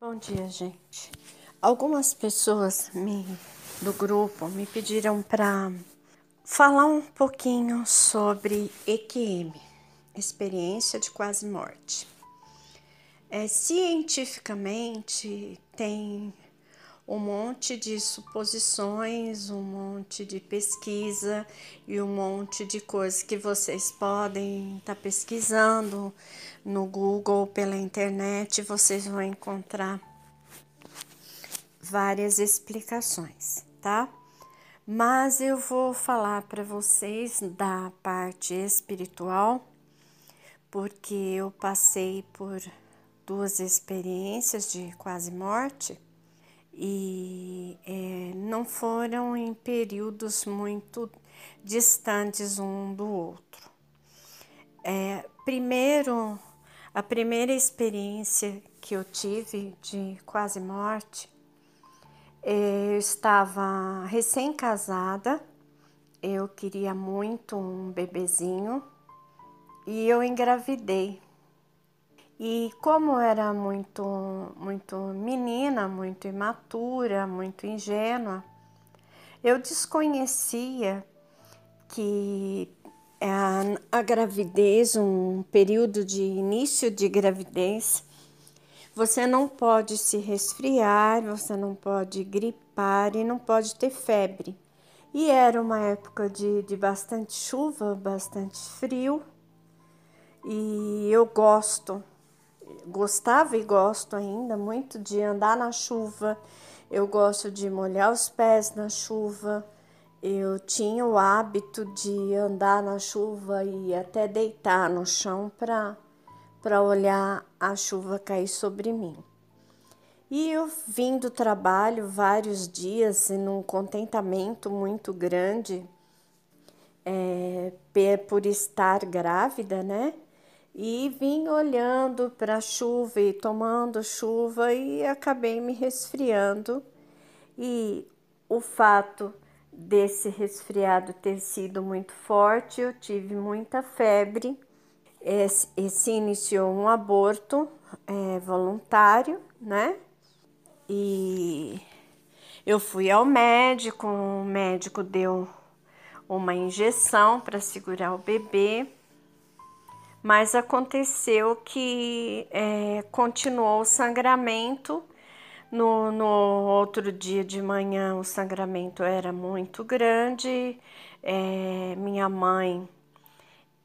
Bom dia, gente. Algumas pessoas me, do grupo me pediram para falar um pouquinho sobre EQM, experiência de quase morte. É, cientificamente, tem um monte de suposições, um monte de pesquisa e um monte de coisas que vocês podem estar tá pesquisando no Google, pela internet, vocês vão encontrar várias explicações, tá? Mas eu vou falar para vocês da parte espiritual, porque eu passei por duas experiências de quase morte e é, não foram em períodos muito distantes um do outro. É, primeiro, a primeira experiência que eu tive de quase morte, é, eu estava recém-casada, eu queria muito um bebezinho e eu engravidei. E como era muito, muito menina, muito imatura, muito ingênua, eu desconhecia que a, a gravidez, um período de início de gravidez, você não pode se resfriar, você não pode gripar e não pode ter febre. E era uma época de, de bastante chuva, bastante frio, e eu gosto gostava e gosto ainda muito de andar na chuva. Eu gosto de molhar os pés na chuva. Eu tinha o hábito de andar na chuva e até deitar no chão para para olhar a chuva cair sobre mim. E eu vim do trabalho vários dias num contentamento muito grande é, por estar grávida, né? E vim olhando para a chuva e tomando chuva e acabei me resfriando. E o fato desse resfriado ter sido muito forte, eu tive muita febre. Esse, esse iniciou um aborto é, voluntário, né? E eu fui ao médico, o médico deu uma injeção para segurar o bebê mas aconteceu que é, continuou o sangramento. No, no outro dia de manhã, o sangramento era muito grande. É, minha mãe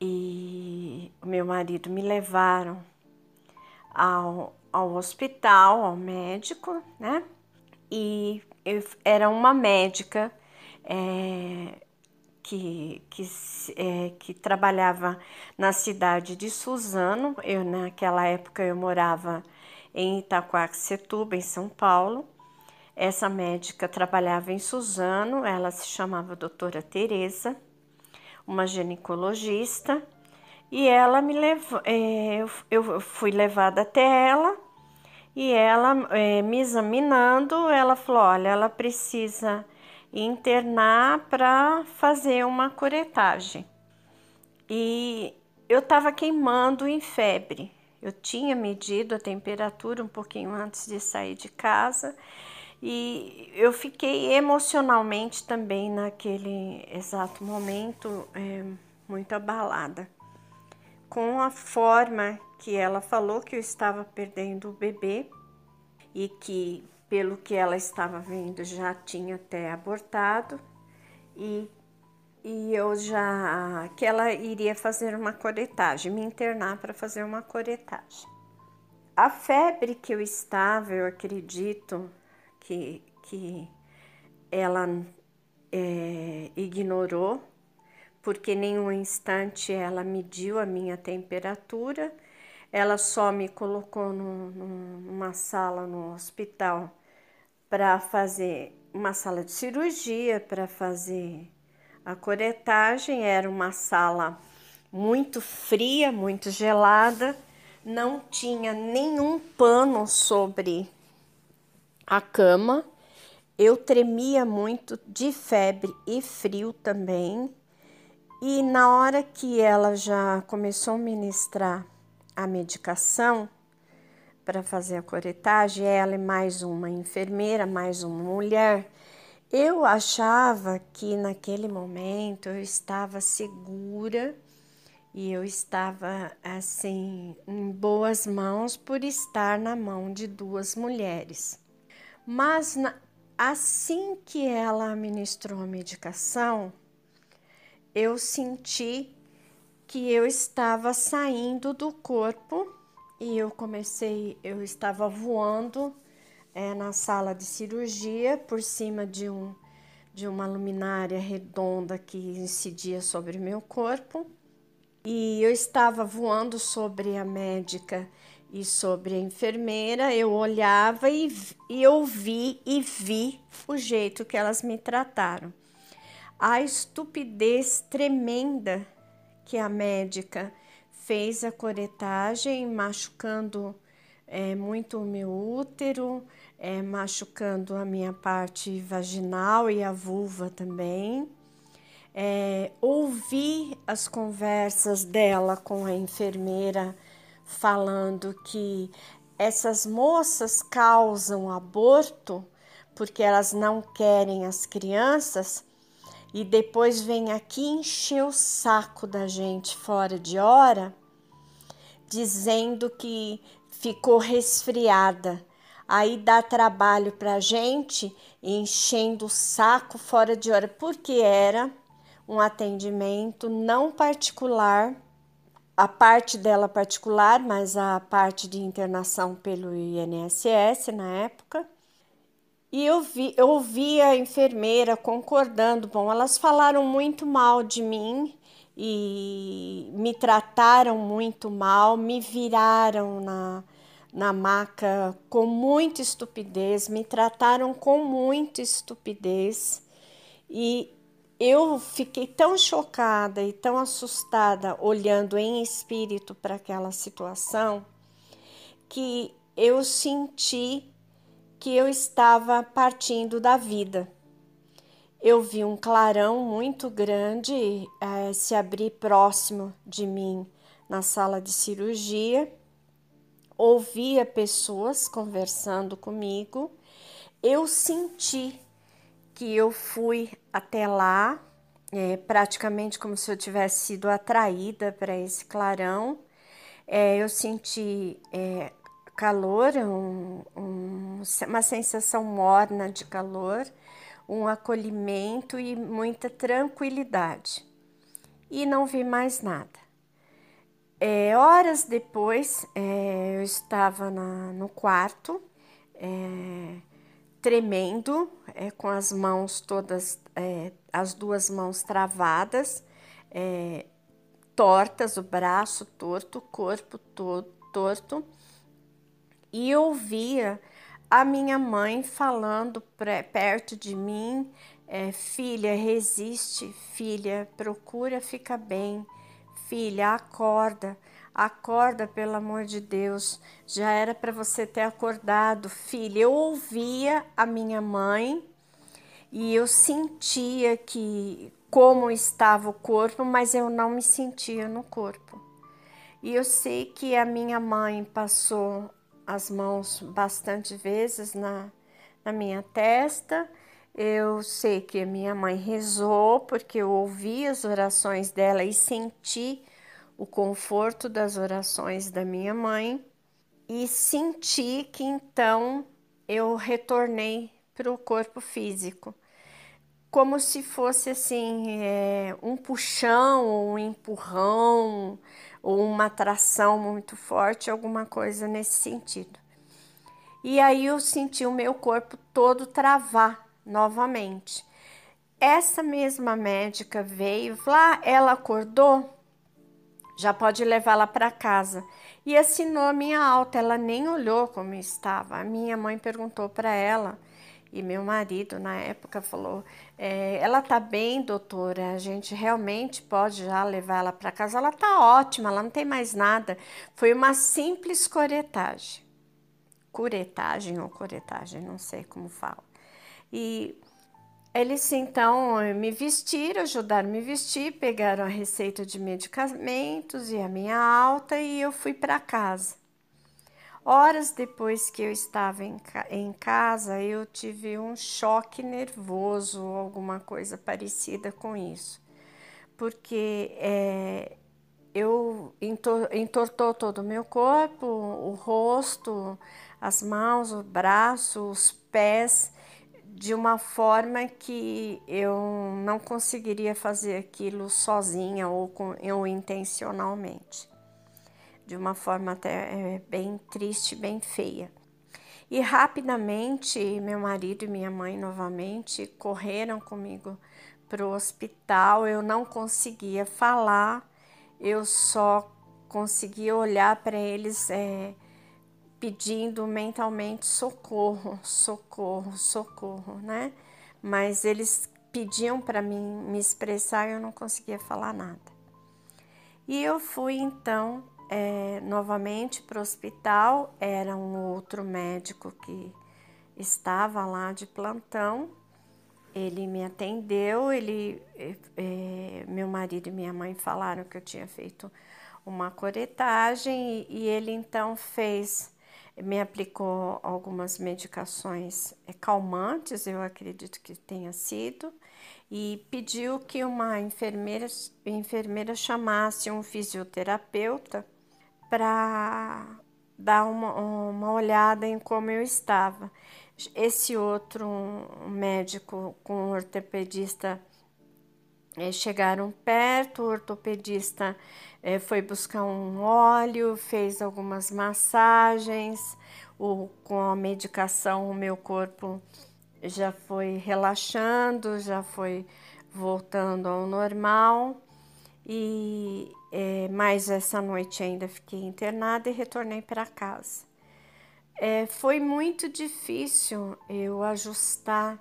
e o meu marido me levaram ao, ao hospital, ao médico, né? E eu, era uma médica é, que, que, é, que trabalhava na cidade de Suzano. Eu, naquela época, eu morava em Itaquaquecetuba, em São Paulo. Essa médica trabalhava em Suzano, ela se chamava doutora Tereza, uma ginecologista, e ela me levou, é, eu fui levada até ela, e ela, é, me examinando, ela falou, olha, ela precisa internar para fazer uma curetagem. E eu estava queimando em febre. Eu tinha medido a temperatura um pouquinho antes de sair de casa e eu fiquei emocionalmente também naquele exato momento é, muito abalada com a forma que ela falou que eu estava perdendo o bebê e que pelo que ela estava vendo, já tinha até abortado e, e eu já que ela iria fazer uma coretagem, me internar para fazer uma coretagem. A febre que eu estava, eu acredito que, que ela é, ignorou, porque nenhum instante ela mediu a minha temperatura, ela só me colocou no, no, numa sala no hospital para fazer uma sala de cirurgia, para fazer a coretagem. Era uma sala muito fria, muito gelada, não tinha nenhum pano sobre a cama. Eu tremia muito de febre e frio também. E na hora que ela já começou a ministrar a medicação, para fazer a coretagem, ela e mais uma enfermeira, mais uma mulher. Eu achava que naquele momento eu estava segura e eu estava assim em boas mãos por estar na mão de duas mulheres. Mas na, assim que ela ministrou a medicação, eu senti que eu estava saindo do corpo e eu comecei, eu estava voando é, na sala de cirurgia por cima de um de uma luminária redonda que incidia sobre meu corpo e eu estava voando sobre a médica e sobre a enfermeira. Eu olhava e, e ouvi e vi o jeito que elas me trataram. A estupidez tremenda que a médica fez a coretagem, machucando é, muito o meu útero, é, machucando a minha parte vaginal e a vulva também. É, ouvi as conversas dela com a enfermeira falando que essas moças causam aborto porque elas não querem as crianças e depois vem aqui encher o saco da gente fora de hora, dizendo que ficou resfriada. Aí dá trabalho para gente enchendo o saco fora de hora, porque era um atendimento não particular, a parte dela particular, mas a parte de internação pelo INSS na época. E eu vi, eu ouvi a enfermeira concordando. Bom, elas falaram muito mal de mim e me trataram muito mal, me viraram na, na maca com muita estupidez, me trataram com muita estupidez. E eu fiquei tão chocada e tão assustada olhando em espírito para aquela situação que eu senti que eu estava partindo da vida. Eu vi um clarão muito grande é, se abrir próximo de mim na sala de cirurgia, ouvia pessoas conversando comigo, eu senti que eu fui até lá, é, praticamente como se eu tivesse sido atraída para esse clarão. É, eu senti calor, um, um, uma sensação morna de calor, um acolhimento e muita tranquilidade. E não vi mais nada. É, horas depois, é, eu estava na, no quarto, é, tremendo, é, com as mãos todas, é, as duas mãos travadas, é, tortas, o braço torto, o corpo todo torto, e ouvia a minha mãe falando perto de mim: é, filha, resiste, filha, procura ficar bem, filha, acorda. Acorda, pelo amor de Deus. Já era para você ter acordado, filha. Eu ouvia a minha mãe e eu sentia que como estava o corpo, mas eu não me sentia no corpo. E eu sei que a minha mãe passou as mãos bastante vezes na, na minha testa. Eu sei que minha mãe rezou porque eu ouvi as orações dela e senti o conforto das orações da minha mãe e senti que então eu retornei para o corpo físico, como se fosse assim é, um puxão, um empurrão ou uma atração muito forte, alguma coisa nesse sentido. E aí eu senti o meu corpo todo travar novamente. Essa mesma médica veio, lá ela acordou já pode levá-la para casa. E assinou a minha alta, ela nem olhou como estava. A minha mãe perguntou para ela, e meu marido na época falou: é, Ela tá bem, doutora, a gente realmente pode já levar ela para casa. Ela tá ótima, ela não tem mais nada. Foi uma simples coretagem. Curetagem ou coretagem, não sei como fala. E eles então me vestiram, ajudaram a me vestir, pegaram a receita de medicamentos e a minha alta e eu fui para casa. Horas depois que eu estava em, em casa, eu tive um choque nervoso, alguma coisa parecida com isso, porque é, eu entor, entortou todo o meu corpo, o rosto, as mãos, o braço, os pés, de uma forma que eu não conseguiria fazer aquilo sozinha ou, com, ou intencionalmente. De uma forma até é, bem triste, bem feia. E rapidamente meu marido e minha mãe novamente correram comigo para o hospital. Eu não conseguia falar, eu só conseguia olhar para eles é, pedindo mentalmente socorro, socorro, socorro, né? Mas eles pediam para mim me expressar e eu não conseguia falar nada. E eu fui então é, novamente para o hospital, era um outro médico que estava lá de plantão. Ele me atendeu, ele, é, meu marido e minha mãe falaram que eu tinha feito uma coretagem e, e ele então fez me aplicou algumas medicações é, calmantes, eu acredito que tenha sido, e pediu que uma enfermeira, enfermeira chamasse um fisioterapeuta para dar uma, uma olhada em como eu estava. Esse outro médico com ortopedista é, chegaram perto, o ortopedista é, foi buscar um óleo, fez algumas massagens, o, com a medicação o meu corpo já foi relaxando, já foi voltando ao normal. E é, mais essa noite ainda fiquei internada e retornei para casa. É, foi muito difícil eu ajustar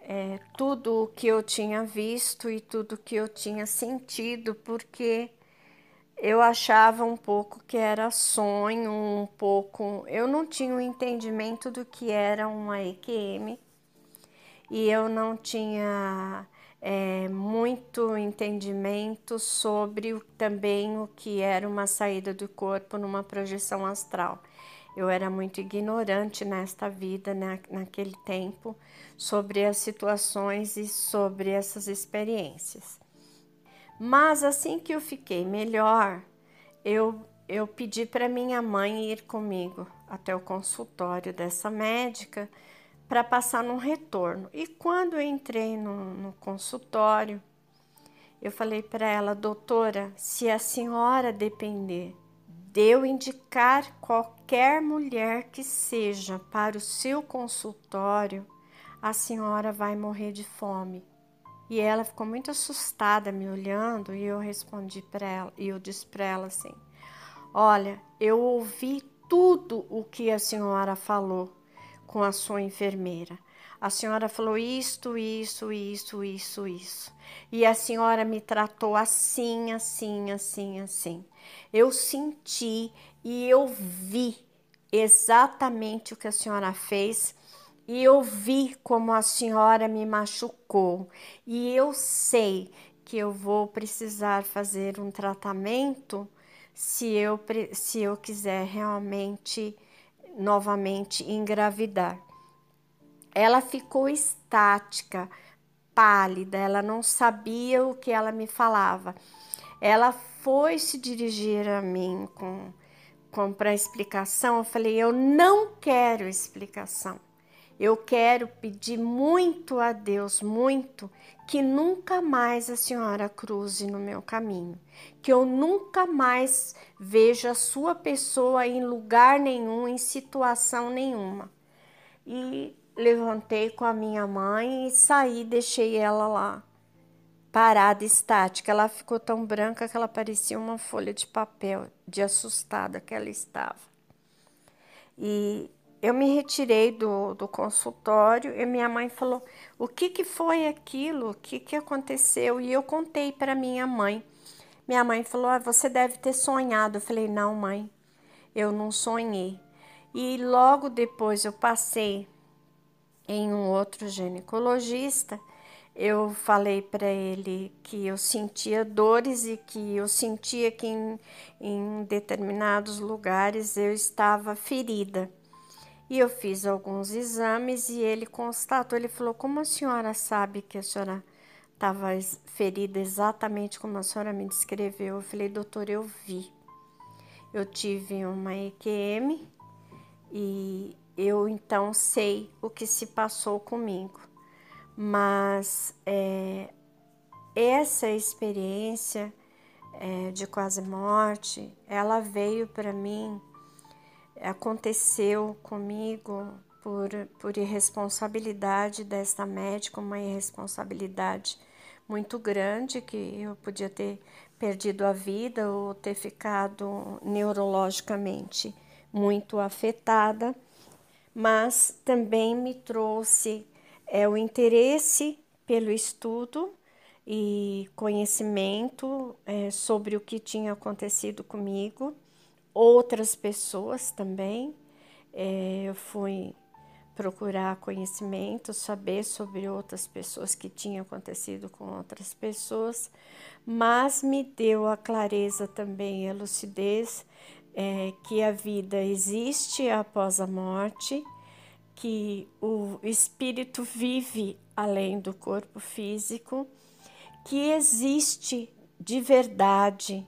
é, tudo o que eu tinha visto e tudo que eu tinha sentido, porque eu achava um pouco que era sonho, um pouco. Eu não tinha o um entendimento do que era uma EQM e eu não tinha é, muito entendimento sobre também o que era uma saída do corpo numa projeção astral. Eu era muito ignorante nesta vida, né, naquele tempo, sobre as situações e sobre essas experiências. Mas assim que eu fiquei melhor, eu, eu pedi para minha mãe ir comigo até o consultório dessa médica para passar num retorno. E quando eu entrei no, no consultório, eu falei para ela, doutora, se a senhora depender de eu indicar qualquer mulher que seja para o seu consultório, a senhora vai morrer de fome. E ela ficou muito assustada me olhando e eu respondi para ela, e eu disse para ela assim: "Olha, eu ouvi tudo o que a senhora falou com a sua enfermeira. A senhora falou isto, isso, isso, isso, isso. E a senhora me tratou assim, assim, assim, assim. Eu senti e eu vi exatamente o que a senhora fez e eu vi como a senhora me machucou e eu sei que eu vou precisar fazer um tratamento se eu, se eu quiser realmente novamente engravidar. Ela ficou estática, pálida, ela não sabia o que ela me falava. Ela foi se dirigir a mim com, com para explicação, eu falei: eu não quero explicação. Eu quero pedir muito a Deus, muito, que nunca mais a senhora cruze no meu caminho, que eu nunca mais veja a sua pessoa em lugar nenhum, em situação nenhuma. E levantei com a minha mãe e saí, deixei ela lá parada, estática. Ela ficou tão branca que ela parecia uma folha de papel, de assustada que ela estava. E eu me retirei do, do consultório e minha mãe falou: O que, que foi aquilo? O que, que aconteceu? E eu contei para minha mãe. Minha mãe falou: ah, Você deve ter sonhado. Eu falei: Não, mãe, eu não sonhei. E logo depois eu passei em um outro ginecologista eu falei para ele que eu sentia dores e que eu sentia que em, em determinados lugares eu estava ferida. E eu fiz alguns exames e ele constatou, ele falou, como a senhora sabe que a senhora estava ferida exatamente como a senhora me descreveu? Eu falei, doutor, eu vi. Eu tive uma EQM e eu então sei o que se passou comigo. Mas é, essa experiência é, de quase morte, ela veio para mim aconteceu comigo por, por irresponsabilidade desta médica, uma irresponsabilidade muito grande que eu podia ter perdido a vida ou ter ficado neurologicamente muito afetada, mas também me trouxe é, o interesse pelo estudo e conhecimento é, sobre o que tinha acontecido comigo outras pessoas também. É, eu fui procurar conhecimento, saber sobre outras pessoas que tinha acontecido com outras pessoas, mas me deu a clareza também, a lucidez é, que a vida existe após a morte, que o espírito vive além do corpo físico, que existe de verdade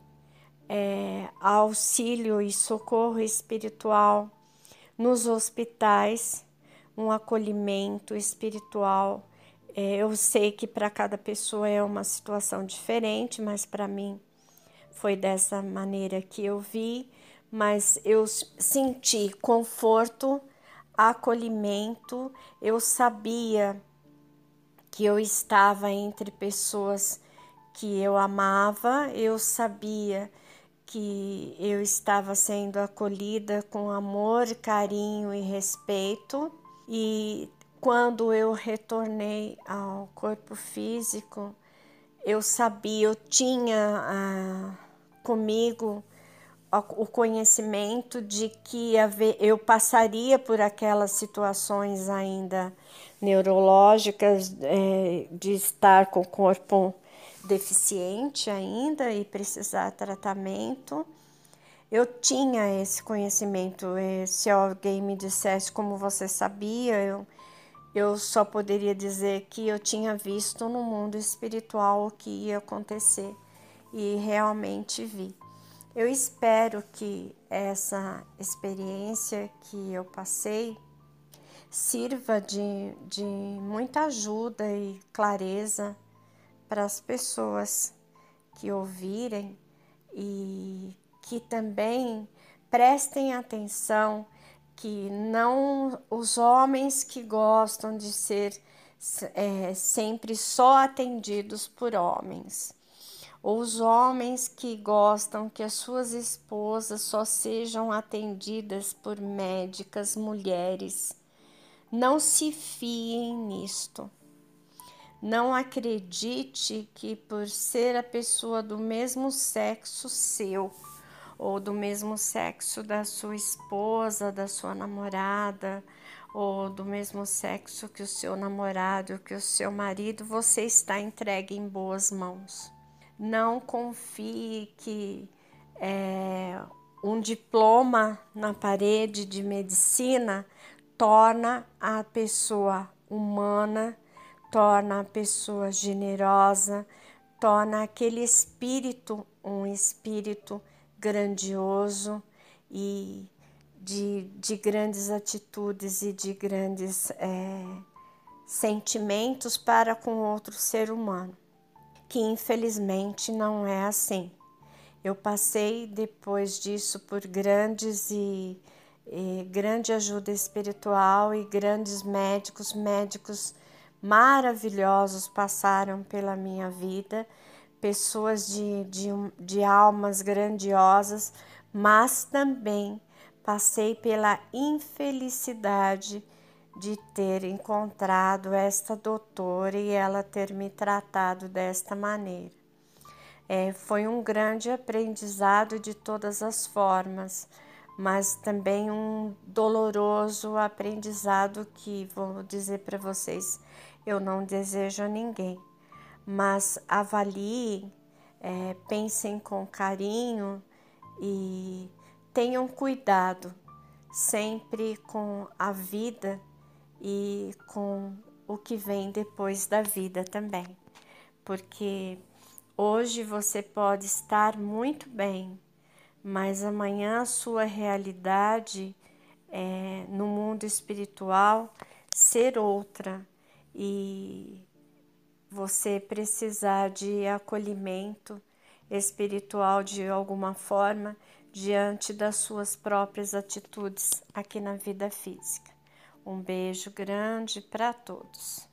é, auxílio e socorro espiritual nos hospitais, um acolhimento espiritual. É, eu sei que para cada pessoa é uma situação diferente, mas para mim foi dessa maneira que eu vi, mas eu senti conforto, acolhimento, eu sabia que eu estava entre pessoas que eu amava, eu sabia que eu estava sendo acolhida com amor, carinho e respeito. E quando eu retornei ao corpo físico, eu sabia, eu tinha ah, comigo o conhecimento de que eu passaria por aquelas situações ainda neurológicas, é, de estar com o corpo deficiente ainda e precisar de tratamento. Eu tinha esse conhecimento. Se alguém me dissesse como você sabia, eu, eu só poderia dizer que eu tinha visto no mundo espiritual o que ia acontecer e realmente vi. Eu espero que essa experiência que eu passei sirva de, de muita ajuda e clareza para as pessoas que ouvirem e que também prestem atenção que não os homens que gostam de ser é, sempre só atendidos por homens, ou os homens que gostam que as suas esposas só sejam atendidas por médicas mulheres, não se fiem nisto. Não acredite que por ser a pessoa do mesmo sexo seu ou do mesmo sexo da sua esposa, da sua namorada, ou do mesmo sexo que o seu namorado, que o seu marido, você está entregue em boas mãos. Não confie que é, um diploma na parede de medicina torna a pessoa humana torna a pessoa generosa, torna aquele espírito um espírito grandioso e de, de grandes atitudes e de grandes é, sentimentos para com outro ser humano, que infelizmente não é assim. Eu passei depois disso por grandes e, e grande ajuda espiritual e grandes médicos, médicos maravilhosos passaram pela minha vida, pessoas de, de, de almas grandiosas, mas também passei pela infelicidade de ter encontrado esta doutora e ela ter me tratado desta maneira. É, foi um grande aprendizado de todas as formas, mas também um doloroso aprendizado que vou dizer para vocês, eu não desejo a ninguém, mas avaliem, é, pensem com carinho e tenham cuidado sempre com a vida e com o que vem depois da vida também, porque hoje você pode estar muito bem, mas amanhã sua realidade é, no mundo espiritual ser outra e você precisar de acolhimento espiritual de alguma forma diante das suas próprias atitudes aqui na vida física. Um beijo grande para todos.